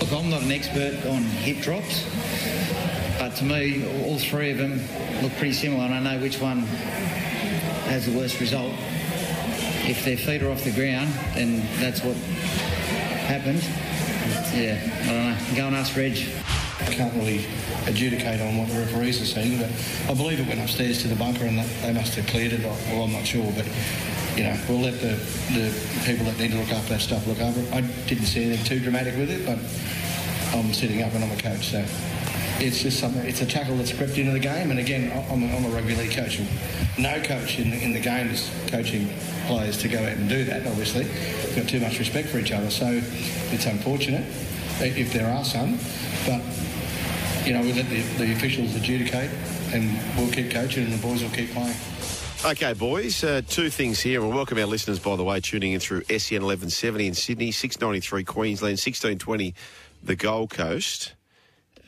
Look, I'm not an expert on hip drops, but to me, all three of them look pretty similar, and I know which one has the worst result. If their feet are off the ground, then that's what happened. Yeah, I don't know. Go and ask Reg. I can't really adjudicate on what the referees are seeing, but I believe it went upstairs to the bunker and they must have cleared it. Well, I'm not sure, but you know, we'll let the, the people that need to look after that stuff look after it. I didn't see anything too dramatic with it, but I'm sitting up and I'm a coach, so it's just something. It's a tackle that's crept into the game, and again, I'm a, I'm a rugby league coach. No coach in the, in the game is coaching players to go out and do that. Obviously, We've got too much respect for each other, so it's unfortunate if there are some, but you know, we let the, the officials adjudicate, and we'll keep coaching, and the boys will keep playing. Okay, boys, uh, two things here. We'll welcome our listeners, by the way, tuning in through SEN 1170 in Sydney, 693 Queensland, 1620 the Gold Coast.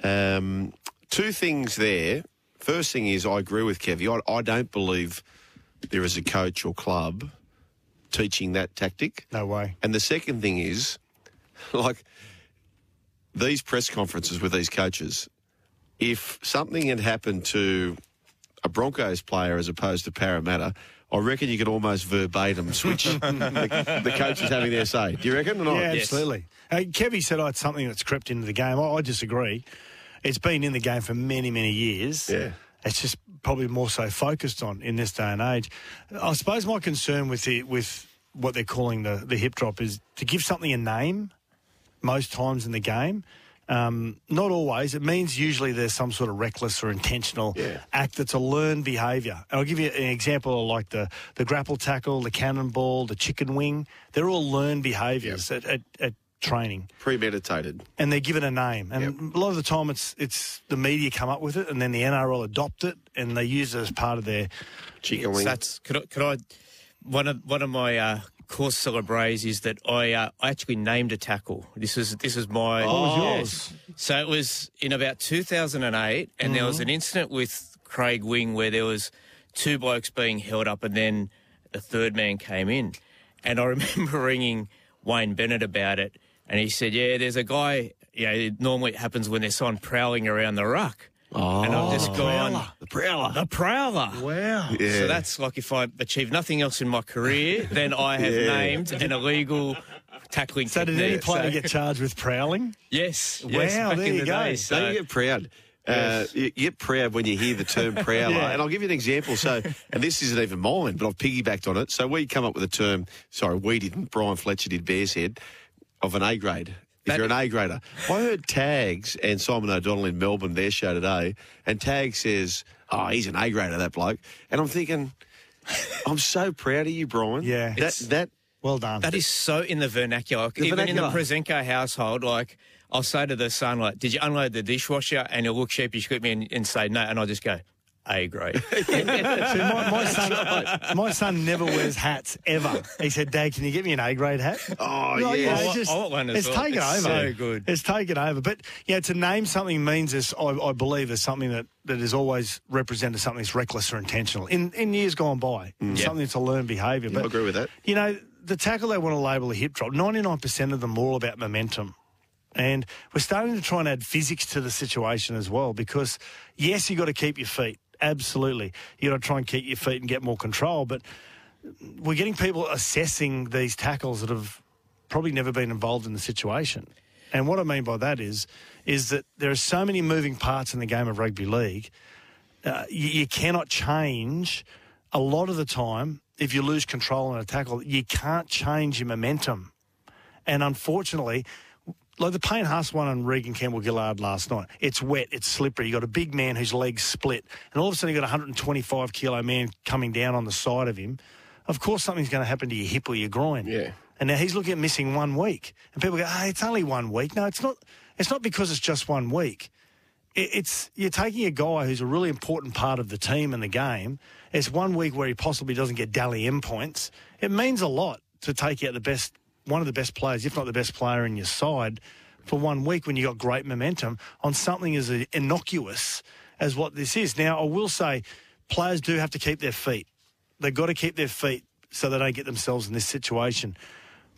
Um, two things there. First thing is, I agree with Kevy. I, I don't believe there is a coach or club teaching that tactic. No way. And the second thing is, like, these press conferences with these coaches, if something had happened to a Broncos player as opposed to Parramatta, I reckon you could almost verbatim switch the, the coaches having their say. Do you reckon or not? Yeah, absolutely. Uh, Kevy said, oh, it's something that's crept into the game. I, I disagree. It's been in the game for many, many years. Yeah. It's just probably more so focused on in this day and age. I suppose my concern with the with what they're calling the, the hip drop is to give something a name most times in the game. Um, not always. It means usually there's some sort of reckless or intentional Yeah. act that's a learned behaviour. And I'll give you an example of like the, the grapple tackle, the cannonball, the chicken wing. They're all learned behaviours at, at, at training Premeditated. and they're given a name. And a lot of the time, it's it's the media come up with it, and then the NRL adopt it, and they use it as part of their. Chicken wing. That's could I, could I one of one of my uh, course celebrés is that I uh, I actually named a tackle. This is this is my What was yours? So it was in about 2008, and there was an incident with Craig Wing where there was two blokes being held up, and then a third man came in, and I remember ringing Wayne Bennett about it, and he said, "Yeah, there's a guy. You know, it normally it happens when there's someone prowling around the ruck." Oh, and I've just gone the prowler. the prowler. Wow. Yeah. So that's like if I achieve nothing else in my career, then I have Yeah. named an illegal tackling. So did any player So- get charged with prowling? Yes. Wow, yes, back there in you the go. Day, So so you get proud. Uh, you you get proud when you hear the term prowler. Yeah. And I'll give you an example. So, and this isn't even mine, but I've piggybacked on it. So we come up with a term, sorry, we didn't, Brian Fletcher did Bears Head, of an A grade. If you're an A grader. I heard Tags and Simon O'Donnell in Melbourne, their show today, and Tag says, oh, he's an A grader, that bloke. And I'm thinking, I'm so proud of you, Brian. Yeah. That, that Well done. that is so in the vernacular. The Even in the Proszenko household, like I'll say to the son, like, "Did you unload the dishwasher?" And he'll look sheepish at me and, and say no, and I'll just go, "A grade." See, my, my son, my son never wears hats ever. He said, "Dad, can you get me an A grade hat?" Oh, Well, you know, yes. it's I want one as it's well. taken It's over. so good. It's taken over. But yeah, to name something means this. I, I believe is something that that has always represented something that's reckless or intentional in in years gone by. Mm. Something that's a learned behaviour. But I agree with that. you know, the tackle they want to label a hip drop. Ninety nine percent of them are all about momentum. And we're starting to try and add physics to the situation as well because, yes, you've got to keep your feet. Absolutely. You've got to try and keep your feet and get more control. But we're getting people assessing these tackles that have probably never been involved in the situation. And what I mean by that is, is that there are so many moving parts in the game of rugby league. Uh, you, you cannot change a lot of the time if you lose control in a tackle. You can't change your momentum. And unfortunately, like the Payne Haas one on Reagan Campbell Gillard last night, it's wet, it's slippery. You got a big man whose legs split, and all of a sudden you got a 125 kilo man coming down on the side of him. Of course, something's going to happen to your hip or your groin. Yeah. And now he's looking at missing one week. And people go, hey, it's only one week. No, it's not. It's not because it's just one week. It's you're taking a guy who's a really important part of the team and the game. It's one week where he possibly doesn't get Dally M points. It means a lot to take out the best, one of the best players, if not the best player in your side, for one week when you got great momentum on something as innocuous as what this is. Now, I will say, players do have to keep their feet. They've got to keep their feet so they don't get themselves in this situation.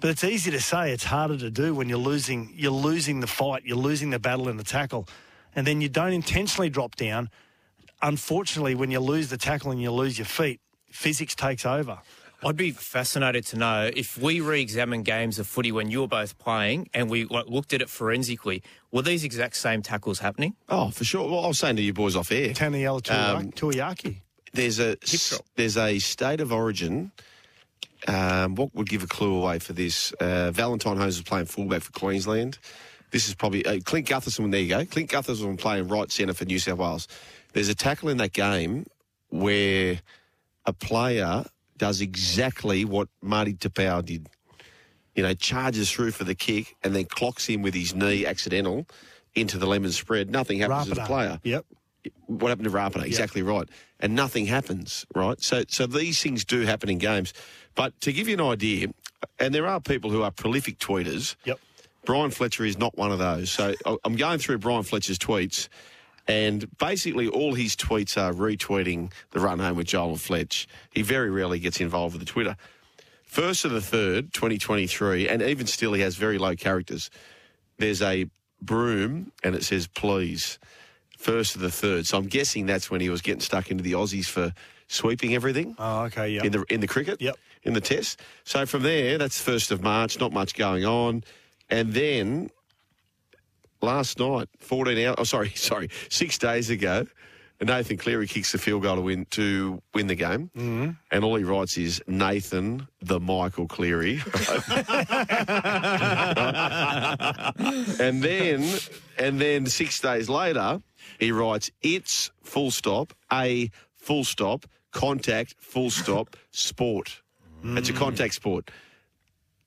But it's easy to say. It's harder to do when you're losing. You're losing the fight. You're losing the battle in the tackle, and then you don't intentionally drop down. Unfortunately, when you lose the tackle and you lose your feet, physics takes over. I'd be fascinated to know if we re-examine games of footy when you were both playing and we looked at it forensically, were these exact same tackles happening? Oh, for sure. Well, I was saying to you boys off air. Taniela Um, Tuiaki. there's a there's a state of origin. Um, what would give a clue away for this? Uh, Valentine Holmes was playing fullback for Queensland. This is probably uh, Clint Gutherson. There you go. Clint Gutherson playing right centre for New South Wales. There's a tackle in that game where a player does exactly what Marty Taupau did. You know, charges through for the kick and then clocks him with his knee accidental into the lemon spread. Nothing happens to the player Yep. what happened to Rapana? Exactly right. And nothing happens, right? So, so these things do happen in games. But to give you an idea, and there are people who are prolific tweeters. Yep. Brian Fletcher is not one of those. So I'm going through Brian Fletcher's tweets, and basically all his tweets are retweeting the run home with Joel and Fletch. He very rarely gets involved with the Twitter. First of the third, 2023, and even still, he has very low characters. There's a broom, and it says please. First of the third. So I'm guessing that's when he was getting stuck into the Aussies for sweeping everything Oh, okay. Yeah. in the in the cricket. Yep. In the test. So from there, that's first of March. Not much going on, and then last night, 14 hours. Oh, sorry, sorry, six days ago. Nathan Cleary kicks the field goal to win to win the game, mm-hmm. and all he writes is Nathan the Michael Cleary, and then and then six days later he writes it's full stop a full stop contact full stop sport. It's a contact sport,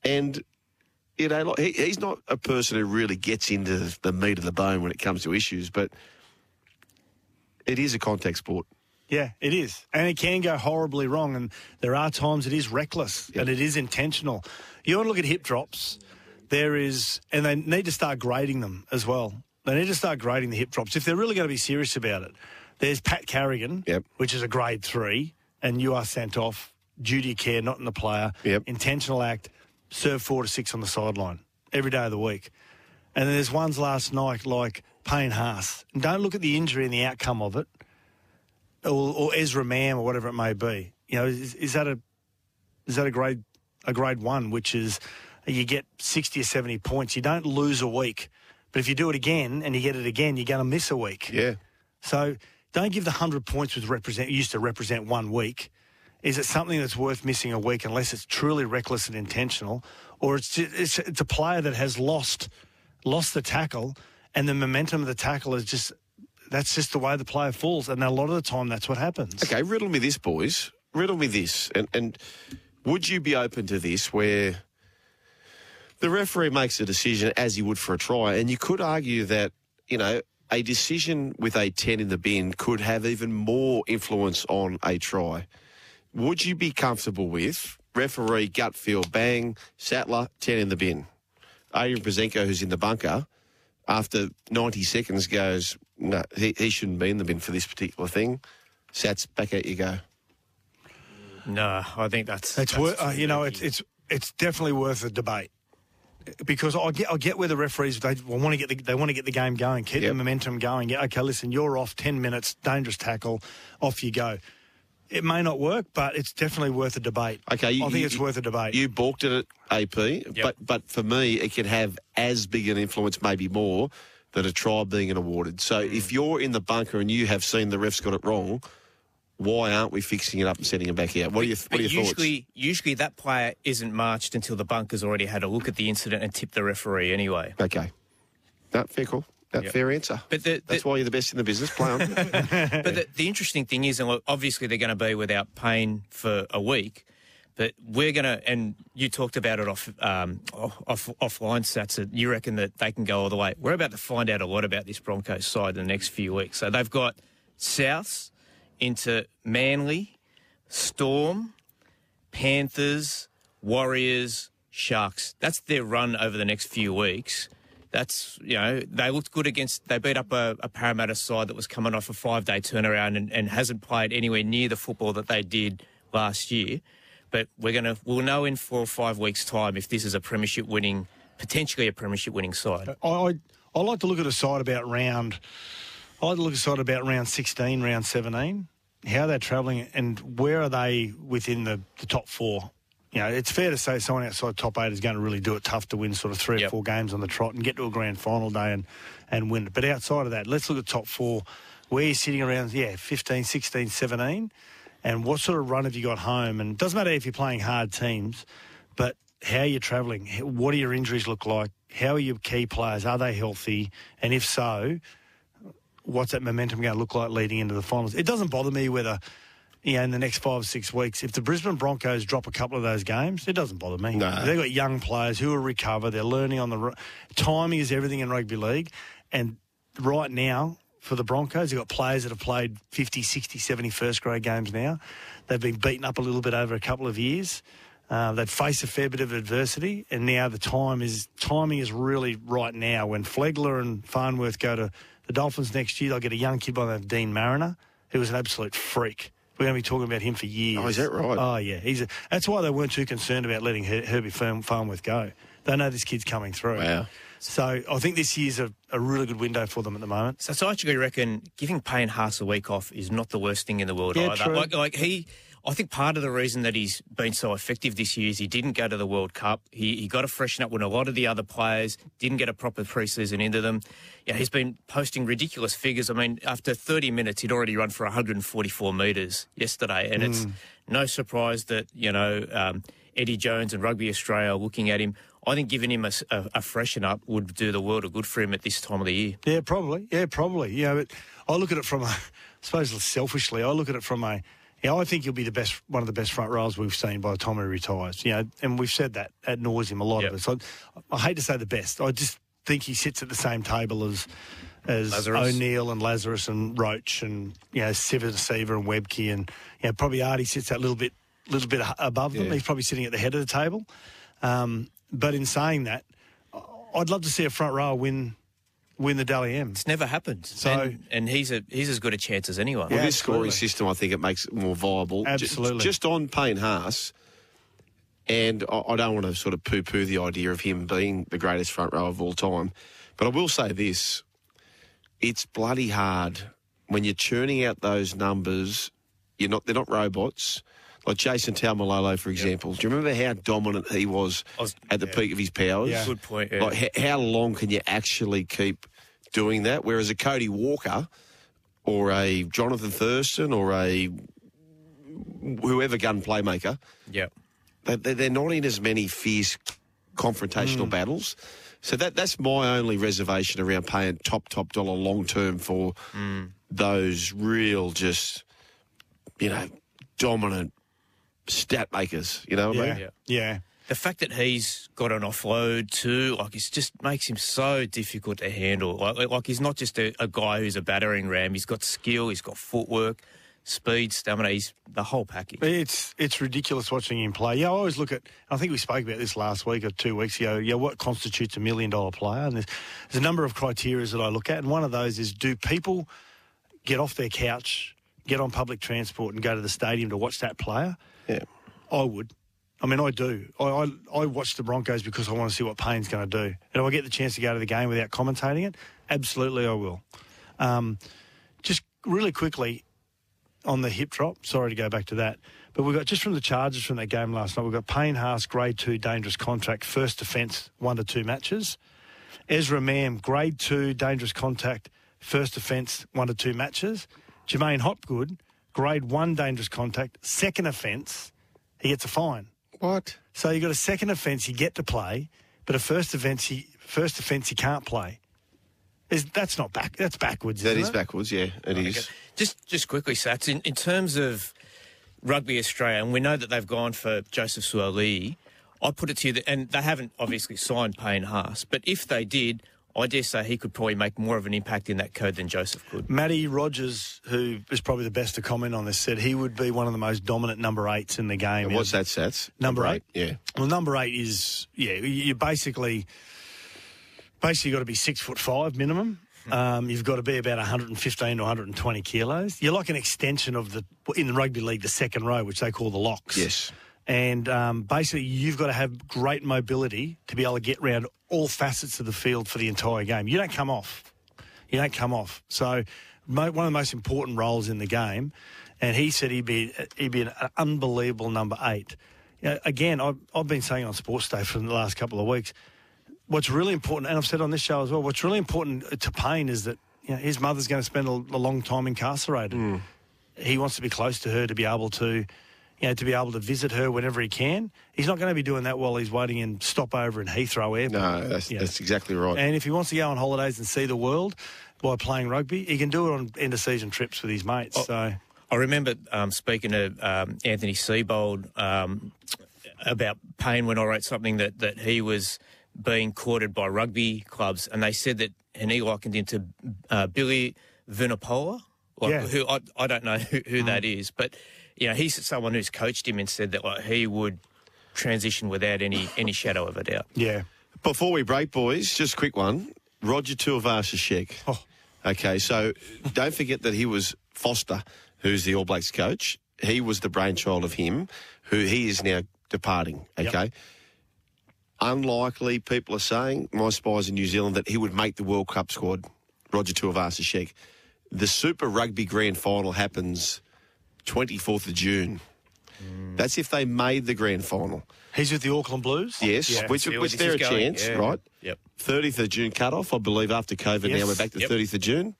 and you know like, he, he's not a person who really gets into the meat of the bone when it comes to issues, but it is a contact sport. Yeah, it is. And it can go horribly wrong. And there are times it is reckless and it is intentional. You want to look at hip drops, there is, and they need to start grading them as well. They need to start grading the hip drops if they're really going to be serious about it. There's Pat Carrigan, Yep. which is a grade three, and you are sent off. Duty of care, not in the player. Yep. Intentional act, serve four to six on the sideline every day of the week. And then there's ones last night like Payne Haas. And don't look at the injury and the outcome of it or, or Ezra Mam or whatever it may be. You know, is, is that a is that a grade a grade one, which is you get sixty or seventy points. You don't lose a week, but if you do it again and you get it again, you're going to miss a week. Yeah. So don't give the hundred points with represent used to represent one week. Is it something that's worth missing a week unless it's truly reckless and intentional, or it's just, it's, it's a player that has lost lost the tackle and the momentum of the tackle is just that's just the way the player falls, and a lot of the time that's what happens. Okay, riddle me this, boys. Riddle me this. And, and would you be open to this where the referee makes a decision as he would for a try? And you could argue that, you know, a decision with a 10 in the bin could have even more influence on a try. Would you be comfortable with referee gut feel, bang, Sattler, 10 in the bin? Adrian Proszenko, who's in the bunker, after 90 seconds goes, no, he, he shouldn't be in the bin for this particular thing. Sats, back at you go. No, I think that's. It's that's worth, uh, you know, it's it's it's definitely worth a debate because I get I get where the referees they want to get the, they want to get the game going, keep Yep. the momentum going. Yeah, okay, listen, you're off ten minutes, dangerous tackle, off you go. It may not work, but it's definitely worth a debate. Okay, you- I think you- it's worth a debate. You balked at it, AP, but but for me, it could have as big an influence, maybe more, than a try being an awarded. So Mm. if you're in the bunker and you have seen the refs got it wrong, why aren't we fixing it up and sending him back out? What are your, what are your usually, usually that player isn't marched until the bunker's already had a look at the incident and tipped the referee anyway. Okay, That, fair call. Yep. Fair answer. But the- That's why you're the best in the business. Play on. But the, the interesting thing is, and look, obviously they're going to be without Payne for a week. But we're going to, and you talked about it off, um, off offline stats that you reckon that they can go all the way. We're about to find out a lot about this Broncos side in the next few weeks. So they've got Souths into Manly, Storm, Panthers, Warriors, Sharks. That's their run over the next few weeks. That's, you know, they looked good against, they beat up a, a Parramatta side that was coming off a five day turnaround and, and hasn't played anywhere near the football that they did last year. But we're to, we'll know in four or five weeks' time if this is a premiership winning, potentially a premiership winning side. I, I, I like to look at a side about round, I like to look at a side about round 16, round 17 how they're travelling and where are they within the, the top four. You know, it's fair to say someone outside top eight is going to really do it tough to win sort of three Yep. or four games on the trot and get to a grand final day and, and win it. But outside of that, let's look at top four. Where you're sitting around, yeah, 15, 16, 17. And what sort of run have you got home? And it doesn't matter if you're playing hard teams, but how you're travelling. What do your injuries look like? How are your key players? Are they healthy? And if so, what's that momentum going to look like leading into the finals? It doesn't bother me whether, you know, in the next five or six weeks, if the Brisbane Broncos drop a couple of those games, it doesn't bother me. No. They've got young players who will recover. They're learning on the ro- timing is everything in rugby league, and right now. For the Broncos, they've got players that have played 50, 60, 70 first grade games now. They've been beaten up a little bit over a couple of years. Uh, they've faced a fair bit of adversity, and now the time is timing is really right now. When Flegler and Farnworth go to the Dolphins next year, they'll get a young kid by the name of Deine Mariner, who was an absolute freak. We're going to be talking about him for years. Oh, is that right? Oh, yeah. He's a, that's why they weren't too concerned about letting Her- Herbie Farn- Farnworth go. They know this kid's coming through. Wow. So I think this year's a, a really good window for them at the moment. So, so I actually reckon giving Payne Haas a week off is not the worst thing in the world Yeah, either. true. Like, like he, I think part of the reason that he's been so effective this year is he didn't go to the World Cup. He, he got to freshen up when a lot of the other players didn't get a proper preseason into them. Yeah, he's been posting ridiculous figures. I mean, after 30 minutes, he'd already run for 144 metres yesterday, and it's no surprise that you know um, Eddie Jones and Rugby Australia are looking at him. I think giving him a freshen up would do the world of good for him at this time of the year. Yeah, probably. Yeah, probably. Yeah, but I look at it from a, I suppose selfishly, I look at it from a, you know, I think he'll be the best, one of the best front rows we've seen by the time he retires. You know, and we've said that at nauseum a lot Yep. of us. I, I hate to say the best. I just think he sits at the same table as as Lazarus. O'Neill and Lazarus and Roach and you know Siva Seaver and Webcke and you know probably Artie sits that little bit little bit above them. Yeah. He's probably sitting at the head of the table. Um, but in saying that, I'd love to see a front row win win the Dally M. It's never happened. So- and, and he's a he's as good a chance as anyone. Well, Yeah, this scoring system, I think it makes it more viable. Ju- Absolutely. Just on Payne Haas, and I, I don't want to sort of poo poo the idea of him being the greatest front row of all time, but I will say this it's bloody hard when you're churning out those numbers. You're not, they're not robots. Like Jason Taumalolo, for example. Do you remember how dominant he was, was- at the peak of his powers? Yeah. Good point. Yeah. Like, h- how long can you actually keep doing that? Whereas a Cody Walker or a Jonathan Thurston or a whoever gun playmaker, yeah. they, they're not in as many fierce confrontational mm. battles. So that that's my only reservation around paying top top dollar long term for mm. those real just you know dominant stat makers. You know what I Yeah, mean? Yeah. yeah. The fact that he's got an offload too, like, it just makes him so difficult to handle. Like, like he's not just a, a guy who's a battering ram. He's got skill, he's got footwork, speed, stamina. He's the whole package. It's it's ridiculous watching him play. Yeah, I always look at. I think we spoke about this last week or two weeks ago. Yeah, what constitutes a million dollar player? And there's, there's a number of criteria that I look at, and one of those is: do people get off their couch, get on public transport, and go to the stadium to watch that player? Yeah. I would. I mean, I do. I, I, I watch the Broncos because I want to see what Payne's going to do. And if I get the chance to go to the game without commentating it, absolutely I will. Um, just really quickly on the hip drop, sorry to go back to that, but we've got just from the charges from that game last night, we've got Payne Haas, grade two, dangerous contract, first offence, one to two matches. Ezra Mam, grade two, dangerous contact, first offence, one to two matches. Jermaine Hopgood, grade one, dangerous contact, second offence, he gets a fine. What? So you got a second offence, you get to play, but a first offence, he first offence, he can't play. Is that's not back? That's backwards. That isn't is it? backwards. Yeah, it is. Just just quickly, Sats, in, in terms of Rugby Australia, and we know that they've gone for Joseph Suaalii. I put it to you that, and they haven't obviously signed Payne Haas, but if they did, I dare say he could probably make more of an impact in that code than Joseph could. Matty Rogers, who is probably the best to comment on this, said he would be one of the most dominant number eights in the game. And what's that, Sats? Number eight? Yeah. Well, number eight is yeah. You basically basically got to be six foot five minimum. Um, you've got to be about 115 to 120 kilos. You're like an extension of the in the rugby league, the second row, which they call the locks. Yes. And um, basically, you've got to have great mobility to be able to get around all facets of the field for the entire game. You don't come off. You don't come off. So, mo- one of the most important roles in the game. And he said he'd be he'd be an unbelievable number eight. You know, again, I've, I've been saying on Sports Day for the last couple of weeks. What's really important, and I've said on this show as well, what's really important to Payne is that you know, his mother's going to spend a, a long time incarcerated. He wants to be close to her to be able to you know, to be able to visit her whenever he can. He's not going to be doing that while he's waiting in stopover in Heathrow Airport. No, that's, Yeah. that's exactly right. And if he wants to go on holidays and see the world by playing rugby, he can do it on end of season trips with his mates. Oh. So I remember um, speaking to um, Anthony Seibold um, about Payne when I wrote something that, that he was being courted by rugby clubs, and they said that, and he likened him to uh, Billy Vunipola, like, Yeah. who I, I don't know who, who that is, but you know he's someone who's coached him and said that like, he would transition without any any shadow of a doubt. yeah, Before we break, boys, just a quick one. Roger Tuivasa-Sheck. Oh. Okay, so don't forget that he was Foster, who's the All Blacks coach. He was the brainchild of him, who he is now departing. Okay. Unlikely, people are saying, my spies in New Zealand, that he would make the World Cup squad, Roger Tuivasa-Sheck. The Super Rugby Grand Final happens 24th of June. That's if they made the grand final. he's with the Auckland Blues. Yes, Yeah. which, See which they're a going. chance, Yeah. right? Yep. 30th of June cut-off, I believe, after COVID. Yes. Now we're back to Yep. 30th of June.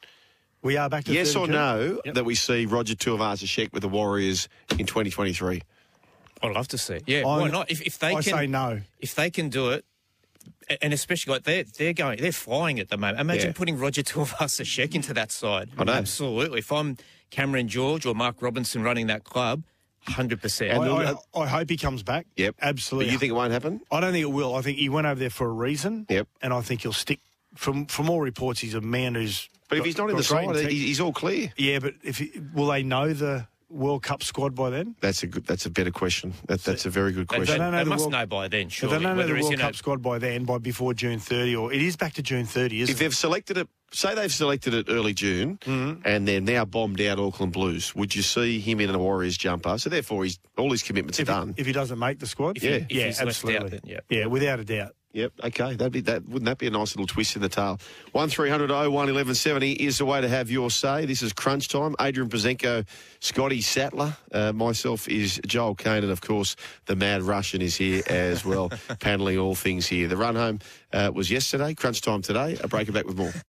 we are back to Yes 30 or June. no Yep. that we see Roger Tuivasa-Sheck with the Warriors in 2023? I'd love to see. Yeah, I- why not? If, if they I can, say no. if they can do it, and especially like they're they're going they're flying at the moment. Imagine Yeah. putting Roger Tuivasa-Sheck into that side. I know. Absolutely. If I'm Cameron George or Mark Robinson running that club, hundred I, percent. I, I hope he comes back. Yep. absolutely. But you think it won't happen? I don't think it will. I think he went over there for a reason. Yep. And I think he'll stick. From from all reports, he's a man who's. But if he's not in the great side, he's all clear. yeah, but if he, will they know the World Cup squad by then? That's a good. That's a better question. That, that's a very good They, question. don't know they the must World- know by then, If surely. they don't know whether the he's World in a- Cup squad by then, by before June 30, or it is back to June 30, isn't if it? they've selected it, say they've selected it early June, Mm-hmm. and they're now bombed out Auckland Blues, would you see him in a Warriors jumper? So therefore, he's all his commitments are If he, done. if he doesn't make the squad? If Yeah. if yeah, he's left out, absolutely. then, yeah. yeah, without a doubt. Yep. Okay. That'd be that. Wouldn't that be a nice little twist in the tail? One 01 1170 is the way to have your say. This is crunch time. Adrian Proszenko, Scotty Sattler, uh, myself is Joel Caine, and of course the Mad Russian is here as well, paneling all things here. The run home uh, was yesterday. Crunch time today. A break back with more.